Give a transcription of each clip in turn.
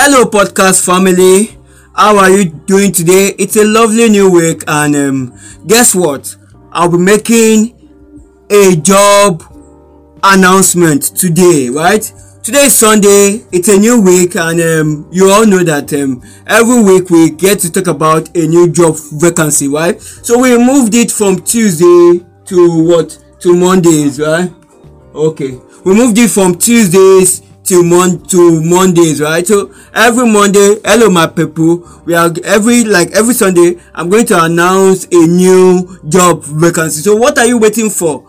Hello, podcast family. How are you doing today? It's a lovely new week, and um, guess what? I'll be making a job announcement today, right? Today is Sunday. It's a new week, and um, you all know that um, every week we get to talk about a new job vacancy, right? So we moved it from Tuesday to what? To Mondays, right? Okay. We moved it from Tuesdays to mon to mondays right? So every monday hello my people. We are every like every sunday i'm going to announce a new job vacancy. So what are you waiting for?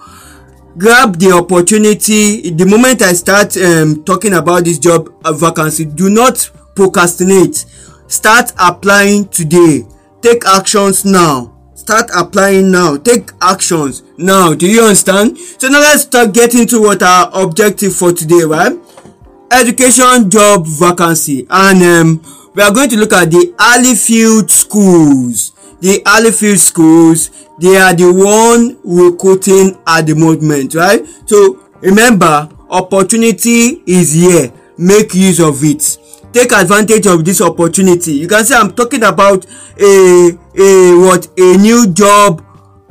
Grab the opportunity. The moment i start um, talking about this job vacancy do not procrastinate. Start applying today. Take actions now. Start applying now. Take actions now. Do you understand? So now let's start getting to what our objective for today right education job vacancy and um, we are going to look at the Alleyfield schools. The Alleyfield schools they are the one recruiting at the moment right? So remember opportunity is here. Make use of it. Take advantage of this opportunity. You can see i'm talking about a a what? A new job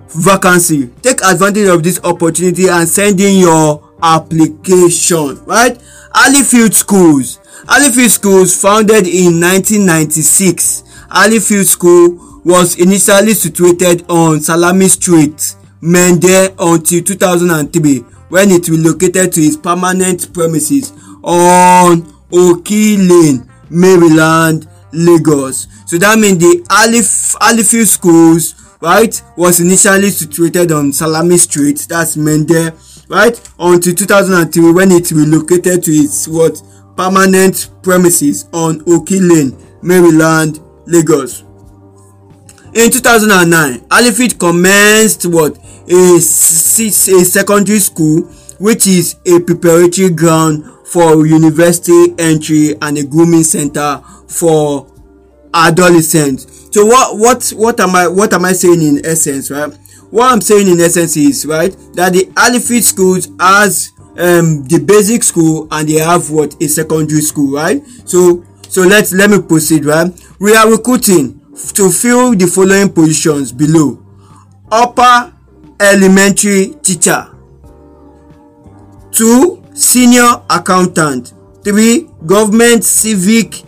vacancy. Take advantage of this opportunity and send in your application right? Halifield Schools. Halifield Schools founded in 1996 Halifield School was initially situated on Salami Street Mende until 2003 when it relocated to its permanent premises on Oki Lane, Maryland, Lagos. So that means the Halifield Schools right was initially situated on Salami Street that's Mende right until 2003 when it relocated to its what permanent premises on Oki Lane, Maryland, Lagos. In 2009, Halifield commenced what a, a secondary school which is a preparatory ground for university entry and a grooming center for adolescents. So what what what am I what am I saying in essence, right? What i'm saying in essence is right that the Alleyfield schools has um the basic school and they have what? A secondary school right? So so let's let me proceed right? We are recruiting to fill the following positions below. Upper elementary teacher. Two senior accountant. Three government civic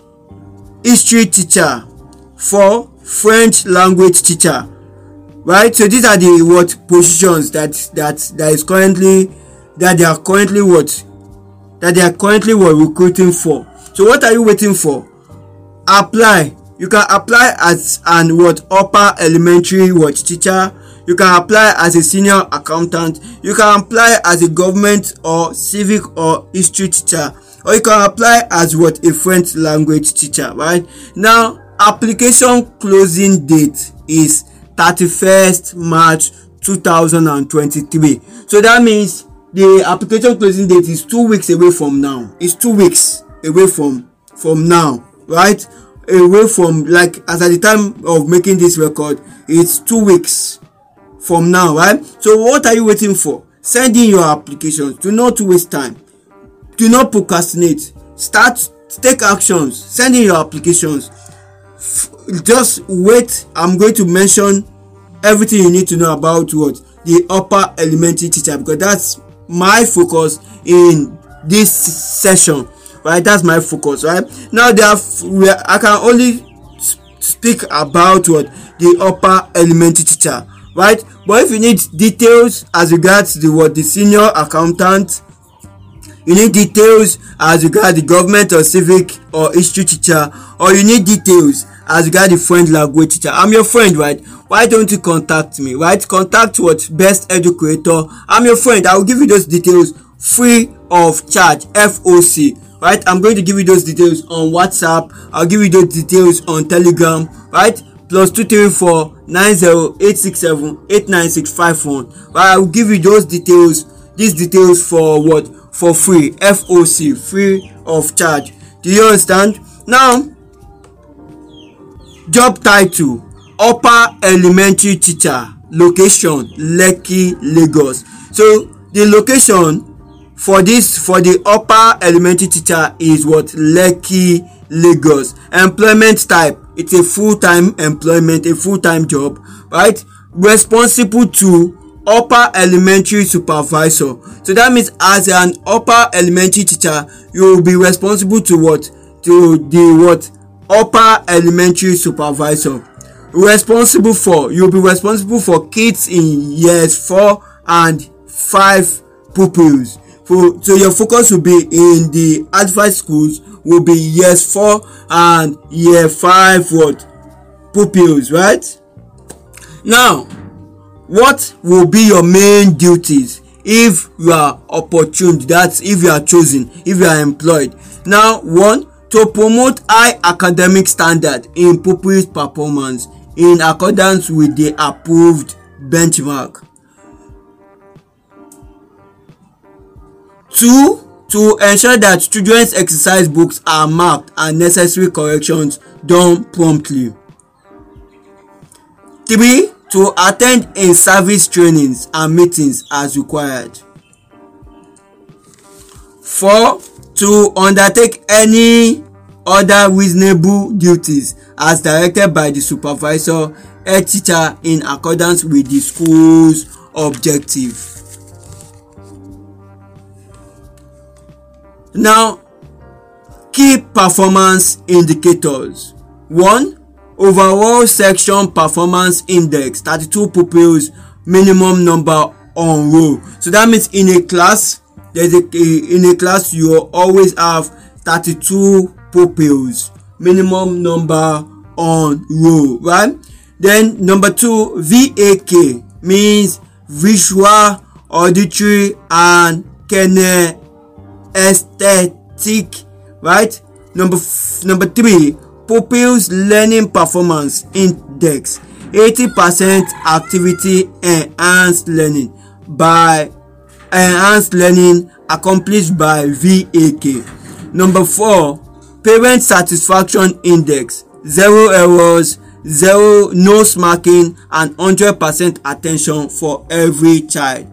history teacher. Four french language teacher right? So these are the what positions that that that is currently that they are currently what that they are currently what recruiting for. So what are you waiting for? Apply. You can apply as an what upper elementary what teacher. You can apply as a senior accountant. You can apply as a government or civic or history teacher. Or you can apply as what a french language teacher right? Now application closing date is 31st March 2023. So that means the application closing date is two weeks away from now. It's two weeks away from from now, right? Away from like as at the time of making this record, it's two weeks from now, right? So what are you waiting for? Send in your applications. Do not waste time. Do not procrastinate. Start take actions. Send in your applications just wait i'm going to mention everything you need to know about what the upper elementary teacher because that's my focus in this session right? That's my focus right? Now there i can only speak about what the upper elementary teacher right? But if you need details as regards the what the senior accountant you need details as regards the government or civic or history teacher or you need details as regard the french language teacher. I'm your friend right? Why don't you contact me right? Contact what best educator. I'm your friend. I will give you those details free of charge foc right? I'm going to give you those details on whatsapp. I'll give you those details on telegram right? Plus two three four nine zero eight six seven eight nine six five one. Right i will give you those details. These details for what for free foc free of charge. Do you understand? Now job title upper elementary teacher location lekki lagos. So the location for this for the upper elementary teacher is what? Lekki lagos. Employment type it's a full-time employment a full-time job right? Responsible to upper elementary supervisor. So that means as an upper elementary teacher you will be responsible to what? To the what? Upper elementary supervisor. Responsible for you will be responsible for kids in years four and five pupils. For so your focus will be in the advice schools will be years four and year five what? Pupils right? Now what will be your main duties if you are opportune that's if you are chosen if you are employed now one to promote high academic standard in pupils performance in accordance with the approved benchmark two to ensure that children's exercise books are marked and necessary corrections done promptly. three to attend in service trainings and meetings as required. four to undertake any other reasonable duties as directed by the supervisor head teacher in accordance with the school's objective. Now, key performance indicators. One, overall section performance index, 32 pupils, minimum number on row. So that means in a class, there's a, in a class you always have 32 pupils, minimum number on row, right? Then number two, VAK means visual, auditory, and kinetic aesthetic right number number three pupils learning performance index eighty percent activity enhanced learning by enhanced learning accomplished by VAK number four parent satisfaction index zero errors zero no smarking and hundred percent attention for every child.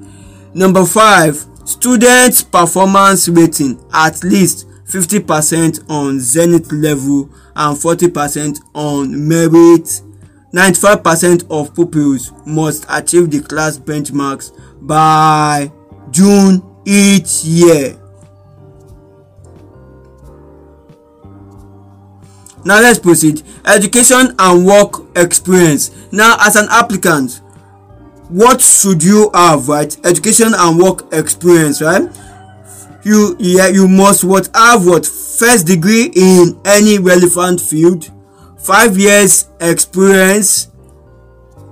Number five students performance rating at least fifty percent on zenith level and forty percent on merit. ninety-five percent of pupils must achieve the class benchmarks by june each year. now let's proceed. Education and work experience. Now as an applicant what should you have right? Education and work experience right you yeah you must what have what? First degree in any relevant field. Five years experience.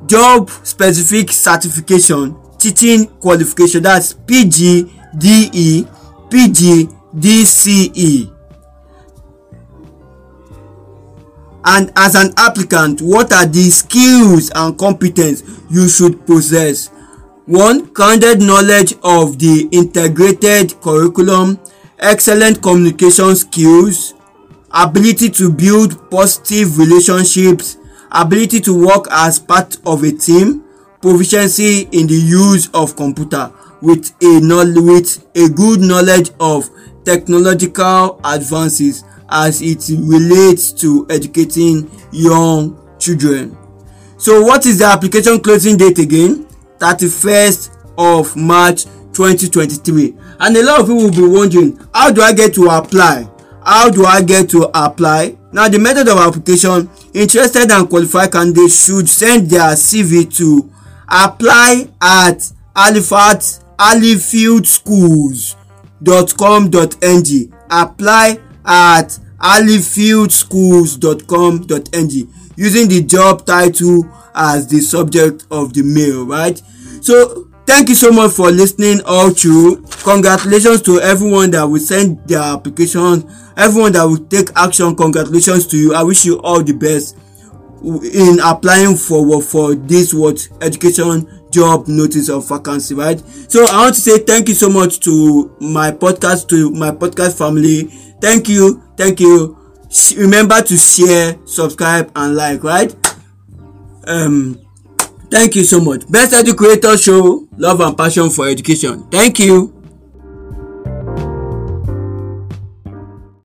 Job specific certification. Teaching qualification. That's pg de pg dce and as an applicant what are the skills and competence you should possess one grounded knowledge of the integrated curriculum excellent communication skills ability to build positive relationships ability to work as part of a team proficiency in the use of computer with a with a good knowledge of technological advances as it relates to educating young children. So what is the application closing date again? 31st of March 2023 and a lot of people will be wondering how do I get to apply? How do I get to apply? Now the method of application interested and qualified candidates should send their CV to apply at Halifax halifieldschools.com.ng apply at allifieldschools.com.ng using the job title as the subject of the mail right? So thank you so much for listening all through. Congratulations to everyone that will send their application everyone that will take action. Congratulations to you. I wish you all the best in applying for for this what education job notice of vacancy right? So i want to say thank you so much to my podcast to my podcast family. Thank you. Thank you remember to share subscribe and like right? Um thank you so much. Best educator show love and passion for education. Thank you